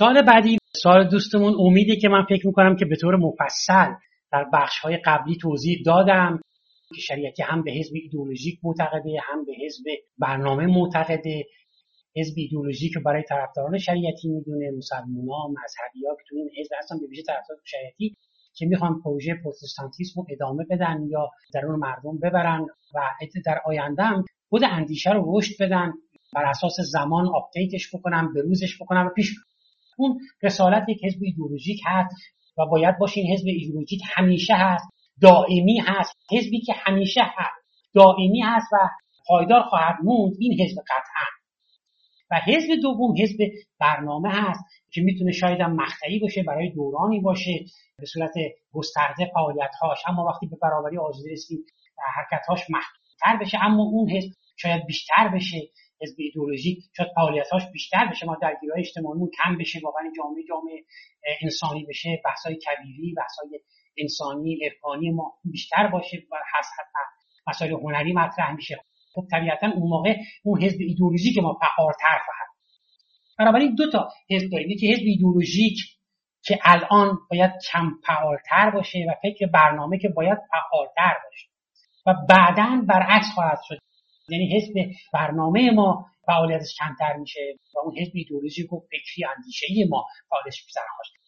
سال بعدی سال دوستمون امیده که من فکر می‌کنم که به طور مفصل در بخش های قبلی توضیح دادم که شریعتی هم به حزب ایدولوژیک معتقده هم به حزب برنامه معتقده. حزب ایدولوژیک که برای طرفداران شریعتی می‌دونه مسلمونا مذهبی ها که تو این حزب هستن به ویژه طرفداران شریعتی که می‌خوان پروژه پروتستانتیسم رو ادامه بدن یا در اون مردم ببرن و در آینده هم خود اندیشه رو رشد بدن بر اساس زمان آپدیتش بکنن به روزش بکنن و پیش اون رسالت یک حزب ایدولوژیک هست و باید باشه این حزب ایدولوژیک همیشه هست دائمی هست حزبی که همیشه هست دائمی هست و پایدار خواهد موند این حزب قطعا. و حزب دوم حزب برنامه هست که می‌تونه شاید هم مقطعی باشه برای دورانی باشه به صورت گسترده فعالیتهاش. اما وقتی به برابری آزادی رسید حرکتهاش محدودتر بشه اما اون حزب شاید بیشتر بشه. حزب ایدئولوژیک شاید فعالیتاش بیشتر بشه ما درگیری اجتماعی کم بشه واقعا جامعه جامعه انسانی بشه بحثای کبیری بحثای انسانی عرفانی ما بیشتر باشه و مسائل هنری مطرح میشه. خب طبیعتا اون موقع اون حزب ایدئولوژیک ما فعالتر خواهد بنابراین دو تا حزب داریم. یکی حزب ایدئولوژیک که الان باید کم فعالتر باشه و فکر برنامه که باید فعالتر باشه و بعدا برعکس خواهد شد. یعنی حزب برنامه ما فعالیتش کمتر میشه و اون حزب ایدئولوژیک و فکری اندیشه ما فعالش بیشتر خواهد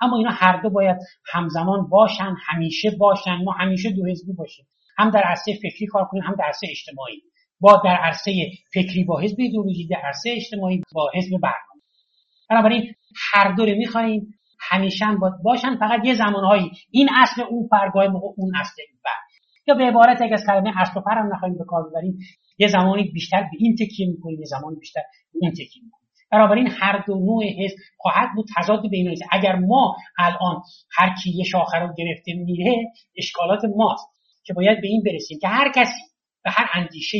اما اینا هر دو باید همزمان باشن همیشه باشن ما همیشه دو حزبی باشیم. هم در عرصه فکری کار کنیم هم در عرصه اجتماعی. با در عرصه فکری با حزب ایدئولوژی در عرصه اجتماعی با حزب برنامه. بنابراین هر دو رو می‌خواهیم همیشه باشن. فقط یه زمانهایی. این اصل اون موقع اون اصل این یا به عبارت اگر از کلمه اصل و فر هم نخواهیم به کار ببریم یه زمانی بیشتر به این تکیه می‌کنیم یه زمانی بیشتر به اون تکیه می‌کنیم. بنابراین هر دو نوع حزب خواهد بود تضاد بین اگر ما الان هر کی یه شاخه رو گرفته میره اشکالات ماست که باید به این برسیم که هر کسی و هر اندیشه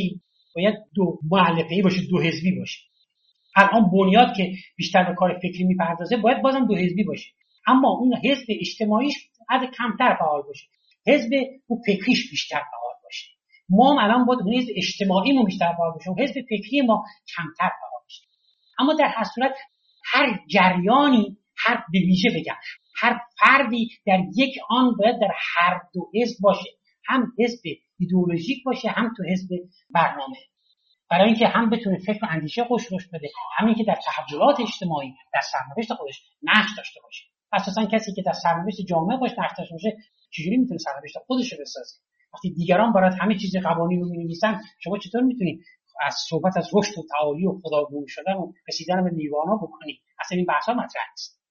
باید دو معلفه باشه دو حزبی باشه. الان بنیاد که بیشتر به کار فکری می‌پردازه باید بازم دو حزبی باشه. اما اون حزب اجتماعیش حد کمتر فعال باشه. حزب او فکریش بیشتر فعال باشه. ما هم الان باید اون حزب اجتماعیمون بیشتر فعال باشه و حزب فکری ما کمتر فعال باشه اما در هر صورت هر جریانی هر به ویژه بگم هر فردی در یک آن باید در هر دو حزب باشه. هم حزب ایدئولوژیک باشه هم تو حزب برنامه. برای اینکه هم بتونه فکر و اندیشه خوش روش بده همین که در تحولات اجتماعی در سرنوشت خودش نقش داشته باشه. اساسا کسی که در سرنوشت جامعه باش نقش داشته باشه چجوری می‌تونه سرنوشت خودش رو بسازه وقتی دیگران برات همه چیز قوانین رو می‌نویسن شما چطور می‌تونی از صحبت از رشد و تعالی و خداگونه شدن و رسیدن به نیوانا بکنی؟ اصلا این بحث مطرح نیست.